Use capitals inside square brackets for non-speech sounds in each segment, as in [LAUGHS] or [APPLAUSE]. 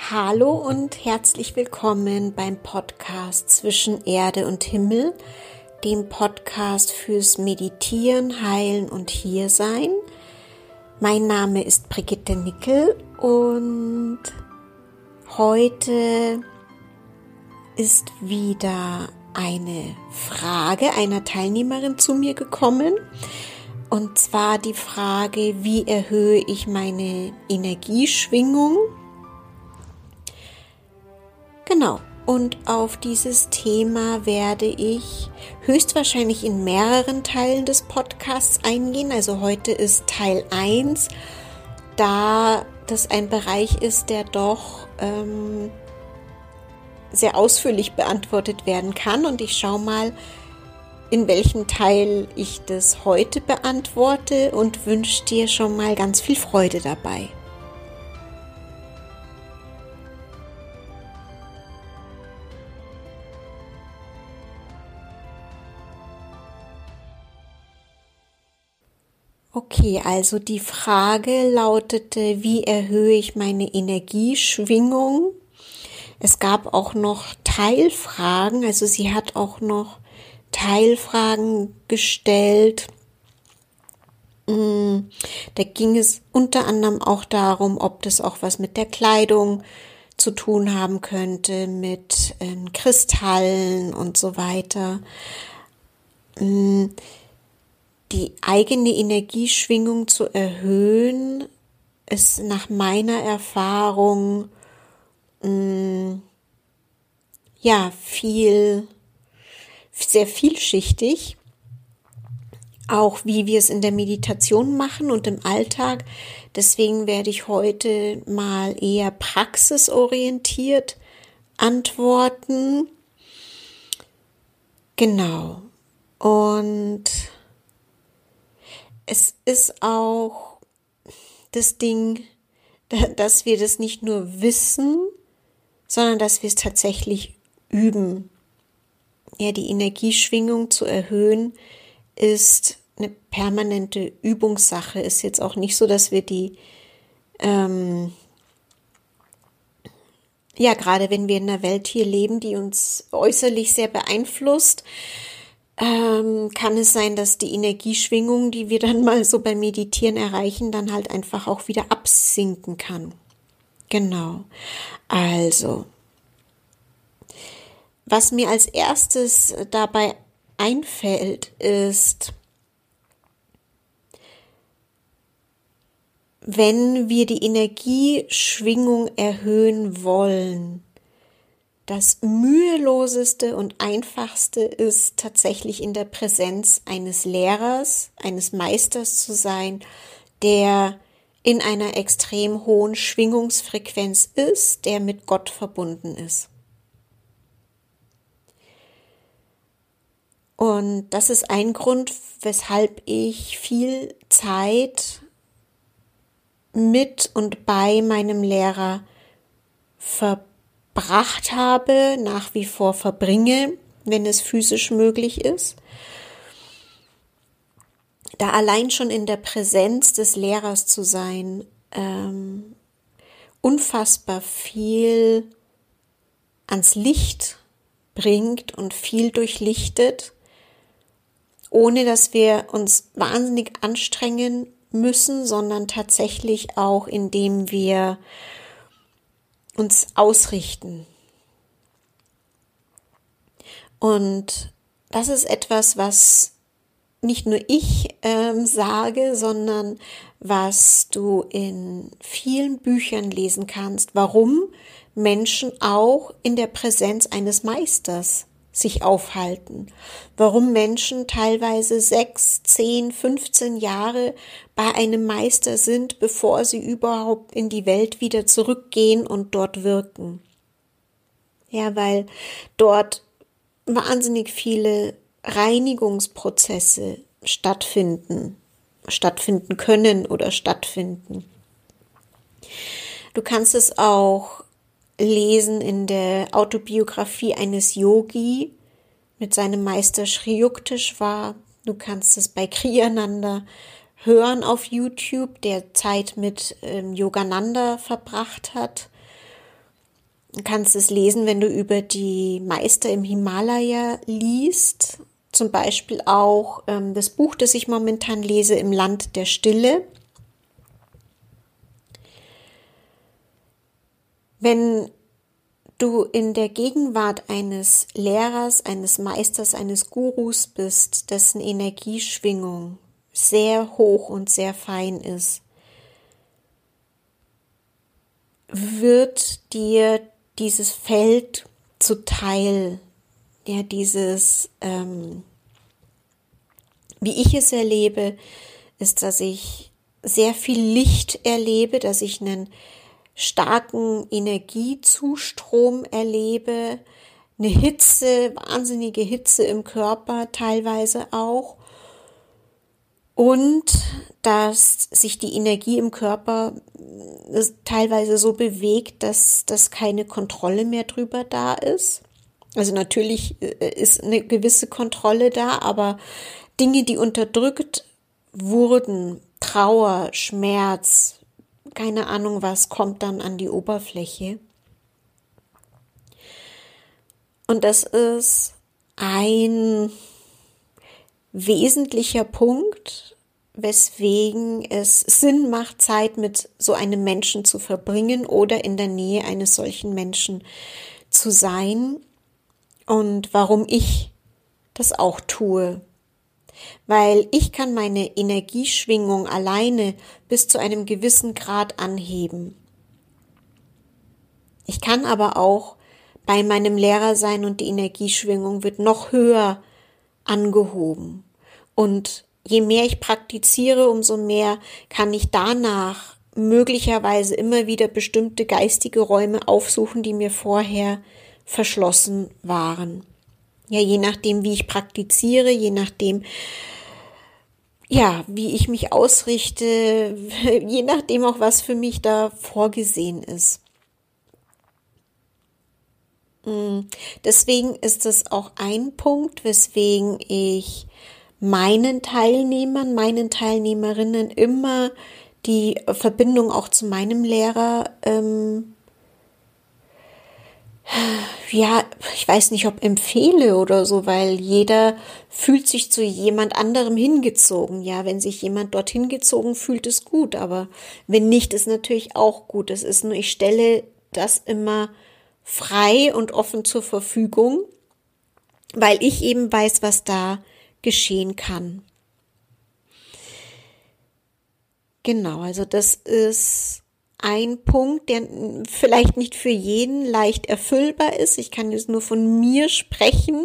Hallo und herzlich willkommen beim Podcast Zwischen Erde und Himmel, dem Podcast fürs Meditieren, Heilen und Hiersein. Mein Name ist Brigitte Nickel und heute ist wieder eine Frage einer Teilnehmerin zu mir gekommen. Und zwar die Frage, wie erhöhe ich meine Energieschwingung? Genau. Und auf dieses Thema werde ich höchstwahrscheinlich in mehreren Teilen des Podcasts eingehen. Also heute ist Teil 1, da das ein Bereich ist, der doch ähm, sehr ausführlich beantwortet werden kann. Und ich schaue mal, in welchem Teil ich das heute beantworte und wünsche dir schon mal ganz viel Freude dabei. Okay, also die Frage lautete, wie erhöhe ich meine Energieschwingung? Es gab auch noch Teilfragen, also sie hat auch noch Teilfragen gestellt. Mm, da ging es unter anderem auch darum, ob das auch was mit der Kleidung zu tun haben könnte, mit äh, Kristallen und so weiter. Die eigene Energieschwingung zu erhöhen, ist nach meiner Erfahrung mh, mm, ja viel, sehr vielschichtig. Auch wie wir es in der Meditation machen und im Alltag. Deswegen werde ich heute mal eher praxisorientiert antworten. Genau. Und es ist auch das Ding, dass wir das nicht nur wissen, sondern dass wir es tatsächlich üben. Ja, die Energieschwingung zu erhöhen ist eine permanente Übungssache. Ist jetzt auch nicht so, dass wir die, ähm, ja, gerade wenn wir in einer Welt hier leben, die uns äußerlich sehr beeinflusst, ähm, kann es sein, dass die Energieschwingung, die wir dann mal so beim Meditieren erreichen, dann halt einfach auch wieder absinken kann. Genau. Also, was mir als erstes dabei einfällt, ist, wenn wir die Energieschwingung erhöhen wollen, das müheloseste und einfachste ist tatsächlich in der Präsenz eines Lehrers, eines Meisters zu sein, der in einer extrem hohen Schwingungsfrequenz ist, der mit Gott verbunden ist. Und das ist ein Grund, weshalb ich viel Zeit mit und bei meinem Lehrer verbinde verbracht habe, nach wie vor verbringe, wenn es physisch möglich ist. Da allein schon in der Präsenz des Lehrers zu sein, ähm, unfassbar viel ans Licht bringt und viel durchlichtet, ohne dass wir uns wahnsinnig anstrengen müssen, sondern tatsächlich auch, indem wir uns ausrichten. Und das ist etwas, was nicht nur ich ähm, sage, sondern was du in vielen Büchern lesen kannst, warum Menschen auch in der Präsenz eines Meisters sich aufhalten, warum Menschen teilweise sechs, zehn, 15 Jahre bei einem Meister sind, bevor sie überhaupt in die Welt wieder zurückgehen und dort wirken. Ja, weil dort wahnsinnig viele Reinigungsprozesse stattfinden, stattfinden können oder stattfinden. Du kannst es auch lesen in der Autobiografie eines Yogi mit seinem Meister Sri Yukteswar. Du kannst es bei Kriyananda hören auf YouTube, der Zeit mit ähm, Yogananda verbracht hat. Du kannst es lesen, wenn du über die Meister im Himalaya liest. Zum Beispiel auch ähm, das Buch, das ich momentan lese, Im Land der Stille. Wenn du in der Gegenwart eines Lehrers, eines Meisters, eines Gurus bist, dessen Energieschwingung sehr hoch und sehr fein ist, wird dir dieses Feld zuteil, ja, dieses, ähm, wie ich es erlebe, ist, dass ich sehr viel Licht erlebe, dass ich einen starken Energiezustrom erlebe, eine Hitze, wahnsinnige Hitze im Körper teilweise auch und dass sich die Energie im Körper äh, teilweise so bewegt, dass, dass keine Kontrolle mehr drüber da ist. Also natürlich äh, ist eine gewisse Kontrolle da, aber Dinge, die unterdrückt wurden, Trauer, Schmerz, keine Ahnung was, kommt dann an die Oberfläche. Und das ist ein wesentlicher Punkt, weswegen es Sinn macht, Zeit mit so einem Menschen zu verbringen oder in der Nähe eines solchen Menschen zu sein und warum ich das auch tue weil ich kann meine Energieschwingung alleine bis zu einem gewissen Grad anheben. Ich kann aber auch bei meinem Lehrer sein und die Energieschwingung wird noch höher angehoben. Und je mehr ich praktiziere, umso mehr kann ich danach möglicherweise immer wieder bestimmte geistige Räume aufsuchen, die mir vorher verschlossen waren. Ja, je nachdem, wie ich praktiziere, je nachdem, ja, wie ich mich ausrichte, [LAUGHS] je nachdem auch, was für mich da vorgesehen ist. Mm, deswegen ist es auch ein Punkt, weswegen ich meinen Teilnehmern, meinen Teilnehmerinnen immer die Verbindung auch zu meinem Lehrer ähm, ja, ich weiß nicht, ob empfehle oder so, weil jeder fühlt sich zu jemand anderem hingezogen. Ja, wenn sich jemand dorthin gezogen fühlt, ist gut, aber wenn nicht, ist natürlich auch gut. Es ist nur, ich stelle das immer frei und offen zur Verfügung, weil ich eben weiß, was da geschehen kann. Genau, also das ist ein Punkt, der vielleicht nicht für jeden leicht erfüllbar ist. Ich kann jetzt nur von mir sprechen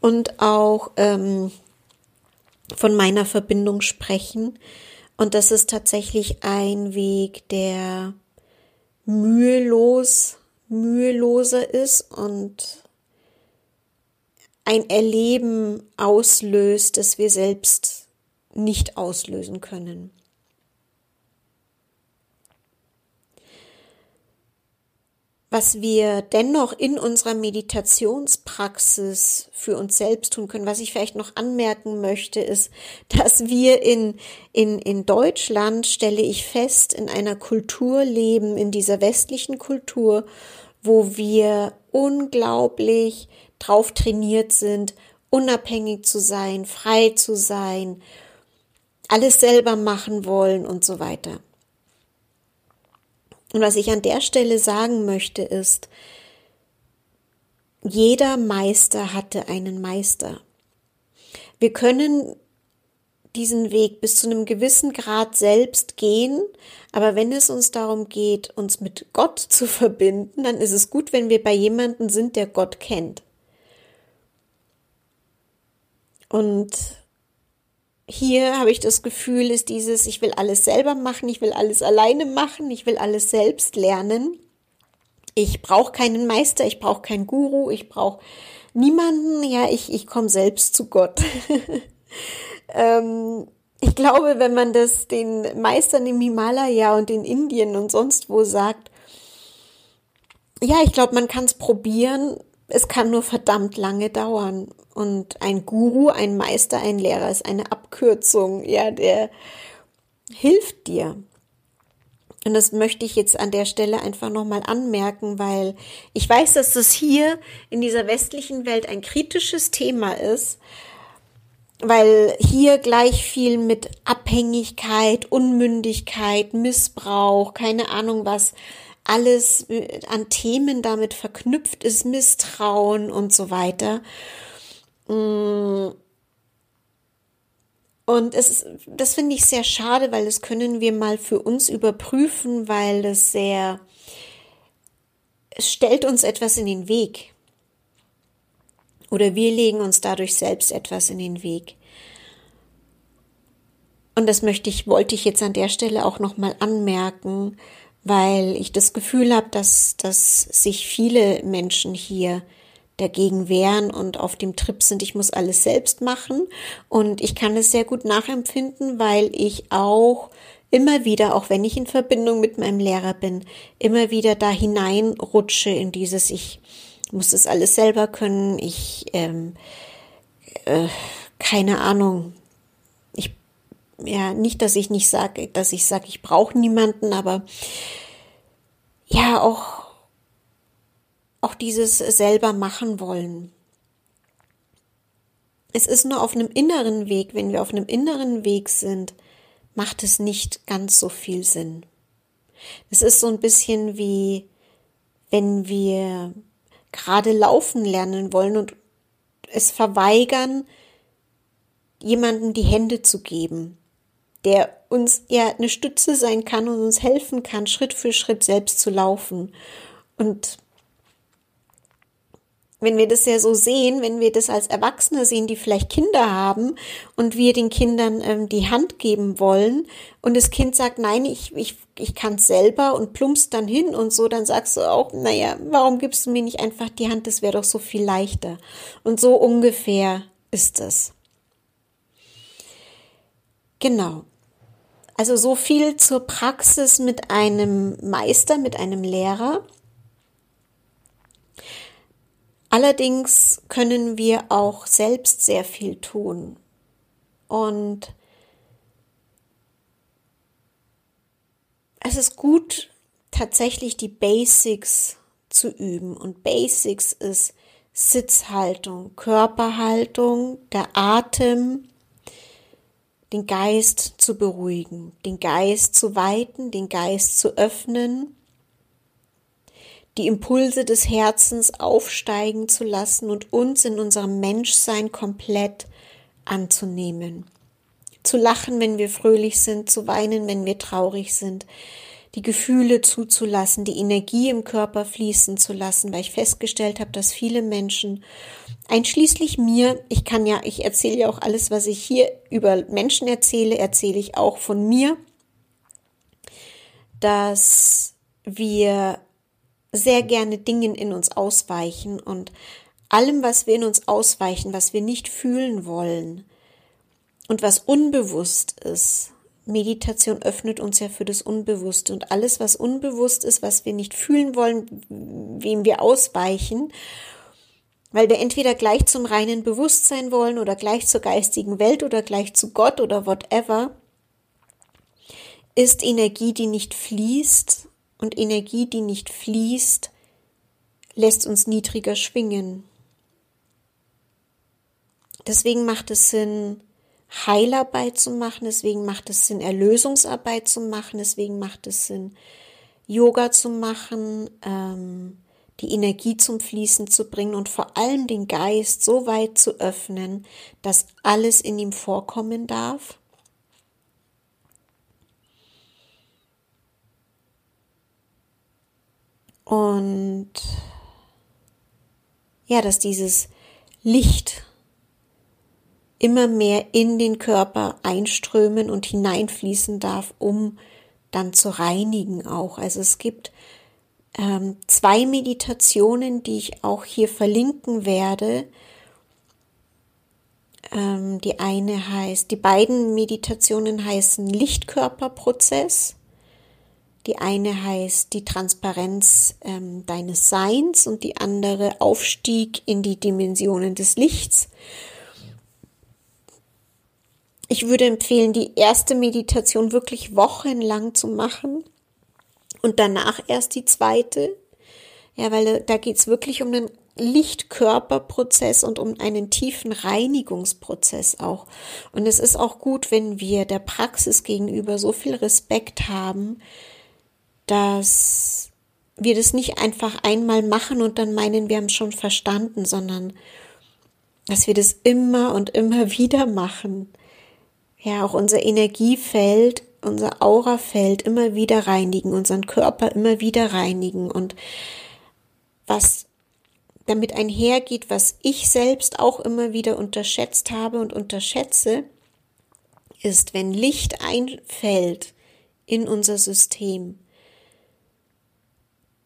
und auch ähm, von meiner Verbindung sprechen. Und das ist tatsächlich ein Weg, der mühelos, müheloser ist und ein Erleben auslöst, das wir selbst nicht auslösen können. Was wir dennoch in unserer Meditationspraxis für uns selbst tun können. Was ich vielleicht noch anmerken möchte, ist, dass wir in, in, in Deutschland, stelle ich fest, in einer Kultur leben, in dieser westlichen Kultur, wo wir unglaublich drauf trainiert sind, unabhängig zu sein, frei zu sein, alles selber machen wollen und so weiter. Und was ich an der Stelle sagen möchte ist, jeder Meister hatte einen Meister. Wir können diesen Weg bis zu einem gewissen Grad selbst gehen, aber wenn es uns darum geht, uns mit Gott zu verbinden, dann ist es gut, wenn wir bei jemandem sind, der Gott kennt. Und hier habe ich das Gefühl, ist dieses, ich will alles selber machen, ich will alles alleine machen, ich will alles selbst lernen. Ich brauche keinen Meister, ich brauche keinen Guru, ich brauche niemanden, ja, ich, ich komme selbst zu Gott. [LAUGHS] ähm, ich glaube, wenn man das den Meistern im Himalaya und in Indien und sonst wo sagt, ja, ich glaube, man kann es probieren, es kann nur verdammt lange dauern. Und ein Guru, ein Meister, ein Lehrer ist eine Abkürzung, ja, der hilft dir. Und das möchte ich jetzt an der Stelle einfach nochmal anmerken, weil ich weiß, dass das hier in dieser westlichen Welt ein kritisches Thema ist, weil hier gleich viel mit Abhängigkeit, Unmündigkeit, Missbrauch, keine Ahnung was, alles an Themen damit verknüpft ist, Misstrauen und so weiter. Mm. Und es ist, das finde ich sehr schade, weil das können wir mal für uns überprüfen, weil das sehr, es stellt uns etwas in den Weg. Oder wir legen uns dadurch selbst etwas in den Weg. Und das möchte ich, wollte ich jetzt an der Stelle auch nochmal anmerken, weil ich das Gefühl habe, dass, dass sich viele Menschen hier dagegen wehren und auf dem Trip sind, ich muss alles selbst machen. Und ich kann es sehr gut nachempfinden, weil ich auch immer wieder, auch wenn ich in Verbindung mit meinem Lehrer bin, immer wieder da hineinrutsche in dieses, ich muss es alles selber können, ich, ähm, äh, keine Ahnung, ich, ja, nicht, dass ich nicht sage, dass ich sage, ich brauche niemanden, aber ja, auch auch dieses selber machen wollen. Es ist nur auf einem inneren Weg, wenn wir auf einem inneren Weg sind, macht es nicht ganz so viel Sinn. Es ist so ein bisschen wie, wenn wir gerade laufen lernen wollen und es verweigern, jemanden die Hände zu geben, der uns ja eine Stütze sein kann und uns helfen kann, Schritt für Schritt selbst zu laufen. Und wenn wir das ja so sehen, wenn wir das als Erwachsene sehen, die vielleicht Kinder haben und wir den Kindern ähm, die Hand geben wollen und das Kind sagt, nein, ich, ich, ich kann selber und plumpst dann hin und so, dann sagst du auch, naja, warum gibst du mir nicht einfach die Hand, das wäre doch so viel leichter. Und so ungefähr ist es. Genau. Also so viel zur Praxis mit einem Meister, mit einem Lehrer. Allerdings können wir auch selbst sehr viel tun. Und es ist gut, tatsächlich die Basics zu üben. Und Basics ist Sitzhaltung, Körperhaltung, der Atem, den Geist zu beruhigen, den Geist zu weiten, den Geist zu öffnen die Impulse des Herzens aufsteigen zu lassen und uns in unserem Menschsein komplett anzunehmen. Zu lachen, wenn wir fröhlich sind, zu weinen, wenn wir traurig sind, die Gefühle zuzulassen, die Energie im Körper fließen zu lassen, weil ich festgestellt habe, dass viele Menschen, einschließlich mir, ich kann ja, ich erzähle ja auch alles, was ich hier über Menschen erzähle, erzähle ich auch von mir, dass wir sehr gerne Dingen in uns ausweichen und allem, was wir in uns ausweichen, was wir nicht fühlen wollen und was unbewusst ist. Meditation öffnet uns ja für das Unbewusste und alles, was unbewusst ist, was wir nicht fühlen wollen, wem wir ausweichen, weil wir entweder gleich zum reinen Bewusstsein wollen oder gleich zur geistigen Welt oder gleich zu Gott oder whatever, ist Energie, die nicht fließt und Energie, die nicht fließt, lässt uns niedriger schwingen. Deswegen macht es Sinn, Heilarbeit zu machen, deswegen macht es Sinn, Erlösungsarbeit zu machen, deswegen macht es Sinn, Yoga zu machen, ähm, die Energie zum Fließen zu bringen und vor allem den Geist so weit zu öffnen, dass alles in ihm vorkommen darf Und ja, dass dieses Licht immer mehr in den Körper einströmen und hineinfließen darf, um dann zu reinigen auch. Also es gibt ähm, zwei Meditationen, die ich auch hier verlinken werde. Ähm, die eine heißt, die beiden Meditationen heißen Lichtkörperprozess die eine heißt die Transparenz ähm, deines Seins und die andere Aufstieg in die Dimensionen des Lichts. Ich würde empfehlen, die erste Meditation wirklich wochenlang zu machen, Und danach erst die zweite. Ja, weil da geht es wirklich um den Lichtkörperprozess und um einen tiefen Reinigungsprozess auch. Und es ist auch gut, wenn wir der Praxis gegenüber so viel Respekt haben, dass wir das nicht einfach einmal machen und dann meinen, wir haben es schon verstanden, sondern dass wir das immer und immer wieder machen. Ja, auch unser Energiefeld, unser Aurafeld immer wieder reinigen, unseren Körper immer wieder reinigen und was damit einhergeht, was ich selbst auch immer wieder unterschätzt habe und unterschätze, ist, wenn Licht einfällt in unser System,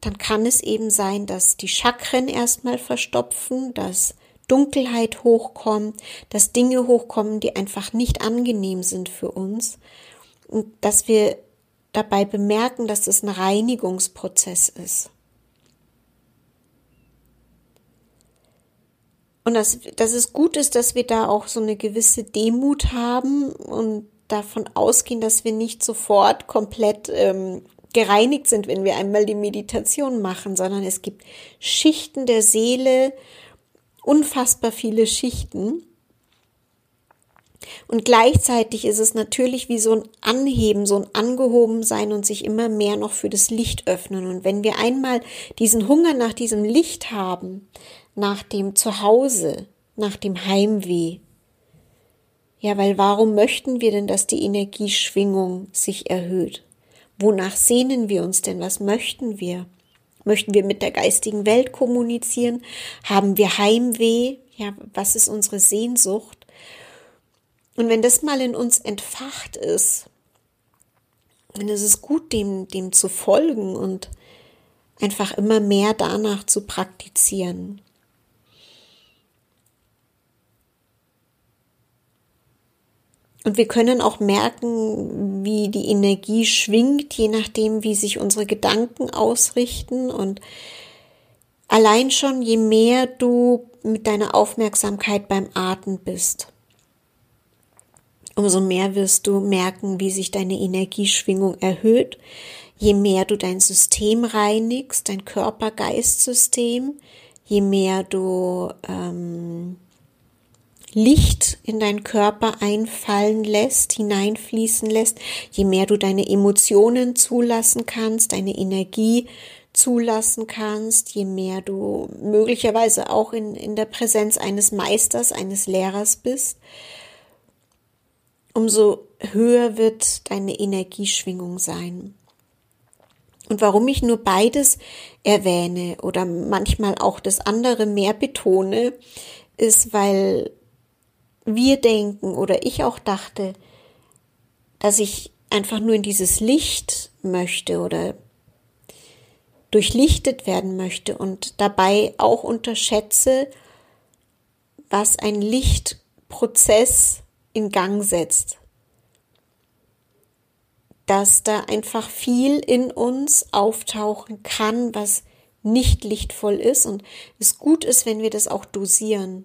dann kann es eben sein, dass die Chakren erstmal verstopfen, dass Dunkelheit hochkommt, dass Dinge hochkommen, die einfach nicht angenehm sind für uns und dass wir dabei bemerken, dass es ein Reinigungsprozess ist. Und dass, dass es gut ist, dass wir da auch so eine gewisse Demut haben und davon ausgehen, dass wir nicht sofort komplett ähm, gereinigt sind, wenn wir einmal die Meditation machen, sondern es gibt Schichten der Seele, unfassbar viele Schichten. Und gleichzeitig ist es natürlich wie so ein Anheben, so ein Angehobensein und sich immer mehr noch für das Licht öffnen. Und wenn wir einmal diesen Hunger nach diesem Licht haben, nach dem Zuhause, nach dem Heimweh. Ja, weil warum möchten wir denn, dass die Energieschwingung sich erhöht? Wonach sehnen wir uns denn? Was möchten wir? Möchten wir mit der geistigen Welt kommunizieren? Haben wir Heimweh? Ja, was ist unsere Sehnsucht? Und wenn das mal in uns entfacht ist, dann ist es gut, dem, dem zu folgen und einfach immer mehr danach zu praktizieren. Und wir können auch merken, wie die Energie schwingt, je nachdem, wie sich unsere Gedanken ausrichten. Und allein schon, je mehr du mit deiner Aufmerksamkeit beim Atmen bist, umso mehr wirst du merken, wie sich deine Energieschwingung erhöht. Je mehr du dein System reinigst, dein Körper-Geist-System, je mehr du ähm, Licht in deinen Körper einfallen lässt, hineinfließen lässt, je mehr du deine Emotionen zulassen kannst, deine Energie zulassen kannst, je mehr du möglicherweise auch in, in der Präsenz eines Meisters, eines Lehrers bist, umso höher wird deine Energieschwingung sein. Und warum ich nur beides erwähne oder manchmal auch das andere mehr betone, ist, weil wir denken oder ich auch dachte, dass ich einfach nur in dieses Licht möchte oder durchlichtet werden möchte und dabei auch unterschätze, was ein Lichtprozess in Gang setzt. Dass da einfach viel in uns auftauchen kann, was nicht lichtvoll ist und es gut ist, wenn wir das auch dosieren.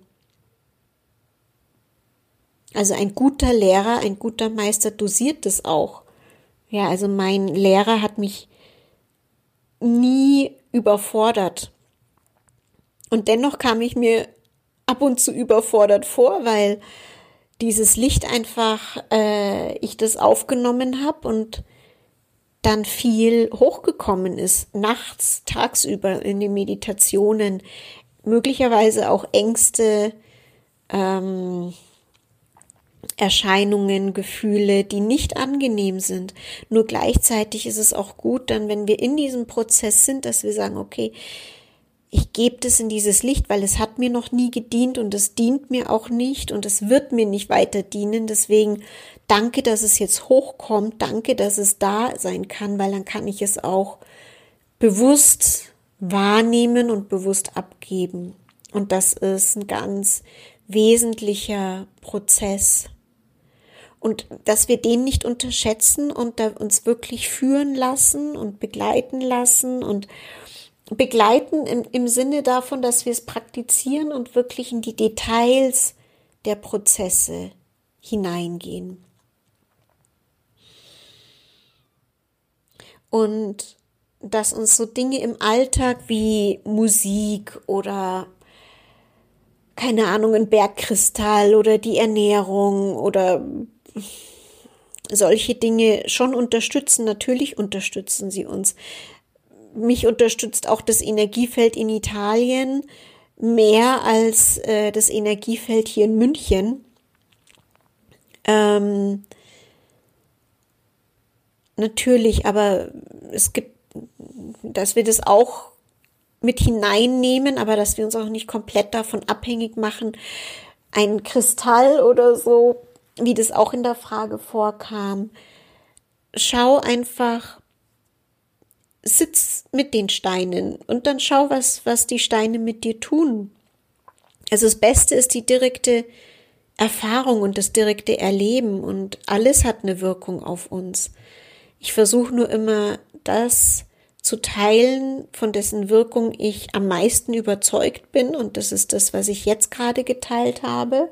Also ein guter Lehrer, ein guter Meister dosiert das auch. Ja, also mein Lehrer hat mich nie überfordert. Und dennoch kam ich mir ab und zu überfordert vor, weil dieses Licht einfach, äh, ich das aufgenommen habe und dann viel hochgekommen ist, nachts, tagsüber in den Meditationen, möglicherweise auch Ängste, ähm, Erscheinungen, Gefühle, die nicht angenehm sind. Nur gleichzeitig ist es auch gut, dann, wenn wir in diesem Prozess sind, dass wir sagen, okay, ich gebe das in dieses Licht, weil es hat mir noch nie gedient und es dient mir auch nicht und es wird mir nicht weiter dienen. Deswegen danke, dass es jetzt hochkommt, danke, dass es da sein kann, weil dann kann ich es auch bewusst wahrnehmen und bewusst abgeben. Und das ist ein ganz wesentlicher Prozess. Und dass wir den nicht unterschätzen und da uns wirklich führen lassen und begleiten lassen und begleiten im, im Sinne davon, dass wir es praktizieren und wirklich in die Details der Prozesse hineingehen. Und dass uns so Dinge im Alltag wie Musik oder keine Ahnung, ein Bergkristall oder die Ernährung oder solche Dinge schon unterstützen. Natürlich unterstützen sie uns. Mich unterstützt auch das Energiefeld in Italien mehr als äh, das Energiefeld hier in München. Ähm, natürlich, aber es gibt, dass wir das auch mit hineinnehmen, aber dass wir uns auch nicht komplett davon abhängig machen. Ein Kristall oder so, wie das auch in der Frage vorkam. Schau einfach, sitz mit den Steinen und dann schau, was, was die Steine mit dir tun. Also das Beste ist die direkte Erfahrung und das direkte Erleben und alles hat eine Wirkung auf uns. Ich versuche nur immer das zu teilen, von dessen Wirkung ich am meisten überzeugt bin und das ist das, was ich jetzt gerade geteilt habe,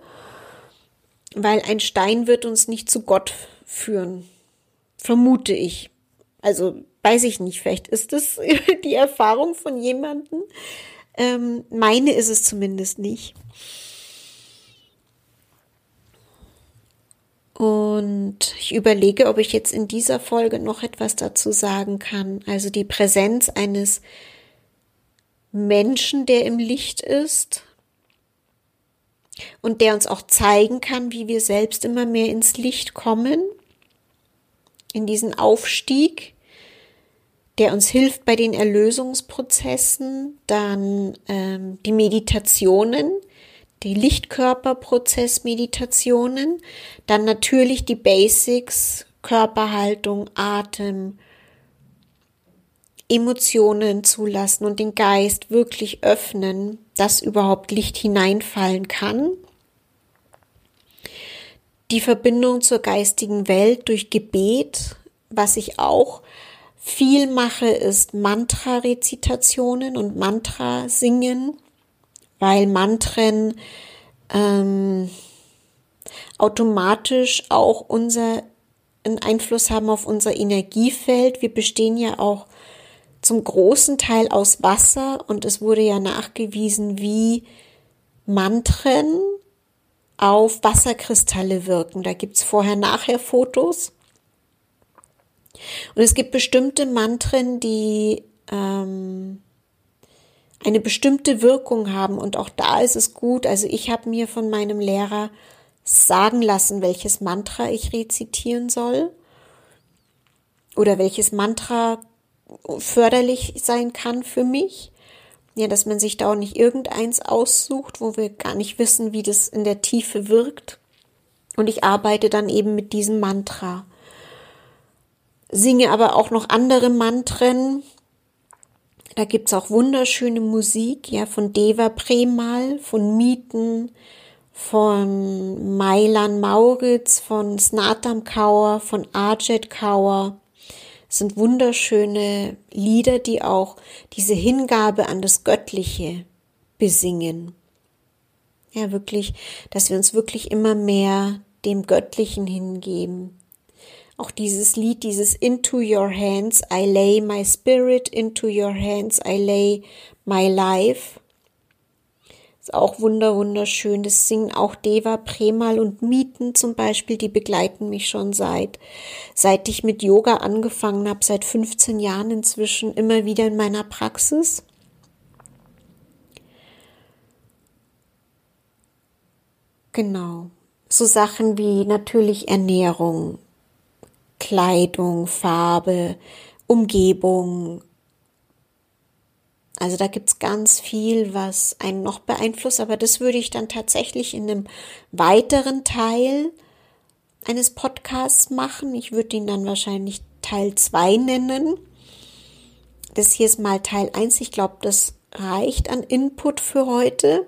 weil ein Stein wird uns nicht zu Gott führen, vermute ich. Also weiß ich nicht, vielleicht ist das [LAUGHS] die Erfahrung von jemandem. Ähm, meine ist es zumindest nicht. Und ich überlege, ob ich jetzt in dieser Folge noch etwas dazu sagen kann. Also die Präsenz eines Menschen, der im Licht ist und der uns auch zeigen kann, wie wir selbst immer mehr ins Licht kommen, in diesen Aufstieg, der uns hilft bei den Erlösungsprozessen, dann ähm, die Meditationen, die Lichtkörperprozessmeditationen, dann natürlich die Basics, Körperhaltung, Atem, Emotionen zulassen und den Geist wirklich öffnen, dass überhaupt Licht hineinfallen kann. Die Verbindung zur geistigen Welt durch Gebet, was ich auch viel mache, ist Mantra-Rezitationen und Mantra-Singen weil Mantren ähm, automatisch auch unser einen Einfluss haben auf unser Energiefeld. Wir bestehen ja auch zum großen Teil aus Wasser und es wurde ja nachgewiesen, wie Mantren auf Wasserkristalle wirken. Da gibt's vorher-nachher Fotos. Und es gibt bestimmte Mantren, die ähm, eine bestimmte Wirkung haben. Und auch da ist es gut. Also ich habe mir von meinem Lehrer sagen lassen, welches Mantra ich rezitieren soll oder welches Mantra förderlich sein kann für mich. Ja, dass man sich da auch nicht irgendeins aussucht, wo wir gar nicht wissen, wie das in der Tiefe wirkt. Und ich arbeite dann eben mit diesem Mantra. Singe aber auch noch andere Mantren, da gibt's auch wunderschöne Musik, ja, von Deva Premal, von Mieten, von Mailan Mauritz, von Snatam Kaur, von Arjet Kaur. Es sind wunderschöne Lieder, die auch diese Hingabe an das Göttliche besingen. Ja, wirklich, dass wir uns wirklich immer mehr dem Göttlichen hingeben. Auch dieses Lied, dieses Into Your Hands, I lay my spirit, into your hands, I lay my life. Ist auch wunder, wunderschön. Das singen auch Deva, Premal und Mieten zum Beispiel, die begleiten mich schon seit, seit ich mit Yoga angefangen habe, seit 15 Jahren inzwischen immer wieder in meiner Praxis. Genau. So Sachen wie natürlich Ernährung, Kleidung, Farbe, Umgebung. Also da gibt's ganz viel, was einen noch beeinflusst, aber das würde ich dann tatsächlich in einem weiteren Teil eines Podcasts machen. Ich würde ihn dann wahrscheinlich Teil 2 nennen. Das hier ist mal Teil 1. Ich glaube, das reicht an Input für heute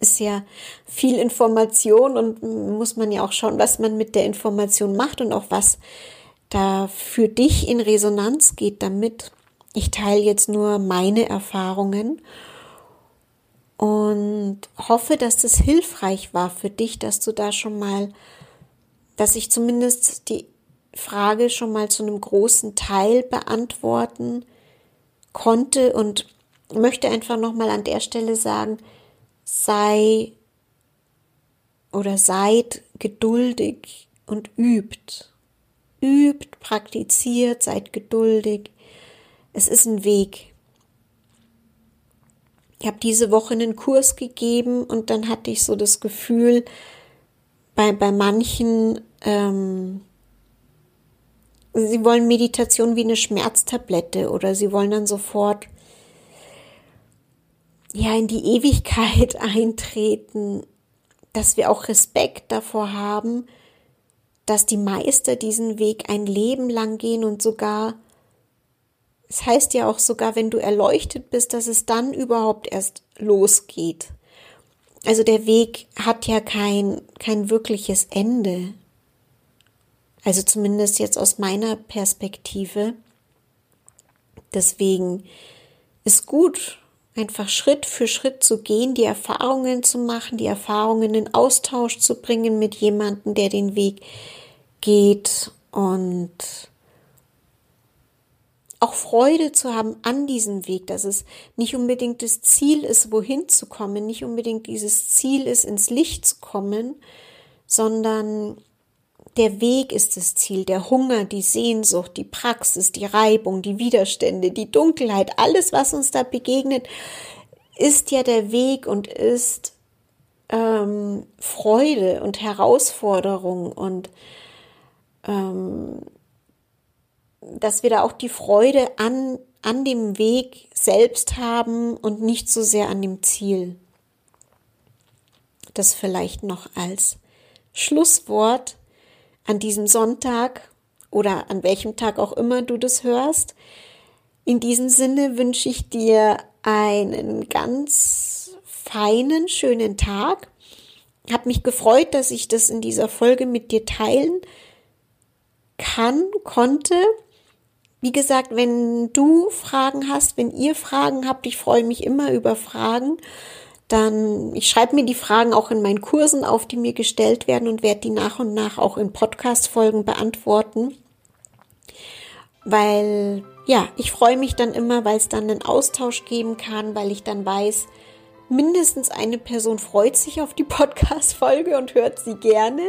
ist ja viel Information und muss man ja auch schauen, was man mit der Information macht und auch was da für dich in Resonanz geht damit. Ich teile jetzt nur meine Erfahrungen und hoffe, dass das hilfreich war für dich, dass du da schon mal, dass ich zumindest die Frage schon mal zu einem großen Teil beantworten konnte und möchte einfach noch mal an der Stelle sagen, sei oder seid geduldig und übt. Übt, praktiziert, seid geduldig. Es ist ein Weg. Ich habe diese Woche einen Kurs gegeben und dann hatte ich so das Gefühl, bei, bei manchen, ähm, sie wollen Meditation wie eine Schmerztablette oder sie wollen dann sofort ja in die Ewigkeit [LAUGHS] eintreten, dass wir auch Respekt davor haben, dass die Meister diesen Weg ein Leben lang gehen und sogar, es heißt ja auch sogar, wenn du erleuchtet bist, dass es dann überhaupt erst losgeht. Also der Weg hat ja kein, kein wirkliches Ende. Also zumindest jetzt aus meiner Perspektive. Deswegen ist gut, einfach Schritt für Schritt zu gehen, die Erfahrungen zu machen, die Erfahrungen in Austausch zu bringen mit jemandem, der den Weg geht und auch Freude zu haben an diesem Weg, dass es nicht unbedingt das Ziel ist, wohin zu kommen, nicht unbedingt dieses Ziel ist, ins Licht zu kommen, sondern der Weg ist das Ziel, der Hunger, die Sehnsucht, die Praxis, die Reibung, die Widerstände, die Dunkelheit, alles, was uns da begegnet, ist ja der Weg und ist ähm, Freude und Herausforderung und ähm, dass wir da auch die Freude an, an dem Weg selbst haben und nicht so sehr an dem Ziel. Das vielleicht noch als Schlusswort an diesem Sonntag oder an welchem Tag auch immer du das hörst. In diesem Sinne wünsche ich dir einen ganz feinen, schönen Tag. Hab mich gefreut, dass ich das in dieser Folge mit dir teilen kann, konnte. Wie gesagt, wenn du Fragen hast, wenn ihr Fragen habt, ich freue mich immer über Fragen dann ich schreibe mir die Fragen auch in meinen Kursen auf, die mir gestellt werden und werde die nach und nach auch in Podcast-Folgen beantworten. Weil, ja, ich freue mich dann immer, weil es dann einen Austausch geben kann, weil ich dann weiß, mindestens eine Person freut sich auf die [LAUGHS] Podcast-Folge und hört sie gerne.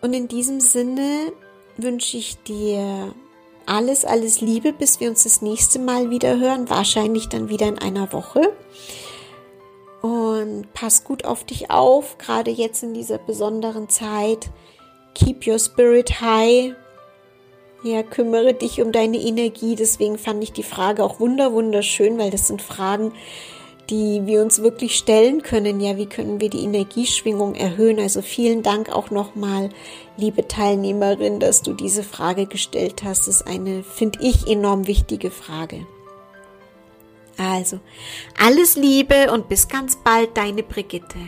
Und in diesem Sinne wünsche ich dir alles, alles Liebe, bis wir uns das nächste Mal wieder hören, wahrscheinlich dann wieder in einer Woche. Und pass gut auf dich auf, gerade jetzt in dieser besonderen Zeit. Keep your spirit high. Ja, kümmere dich um deine Energie. Deswegen fand ich die Frage auch wunder wunderschön, weil das sind Fragen, die wir uns wirklich stellen können. Ja, wie können wir die Energieschwingung erhöhen? Also vielen Dank auch nochmal, liebe Teilnehmerin, dass du diese Frage gestellt hast. Das ist eine, finde ich, enorm wichtige Frage. Also, alles Liebe und bis ganz bald, deine Brigitte.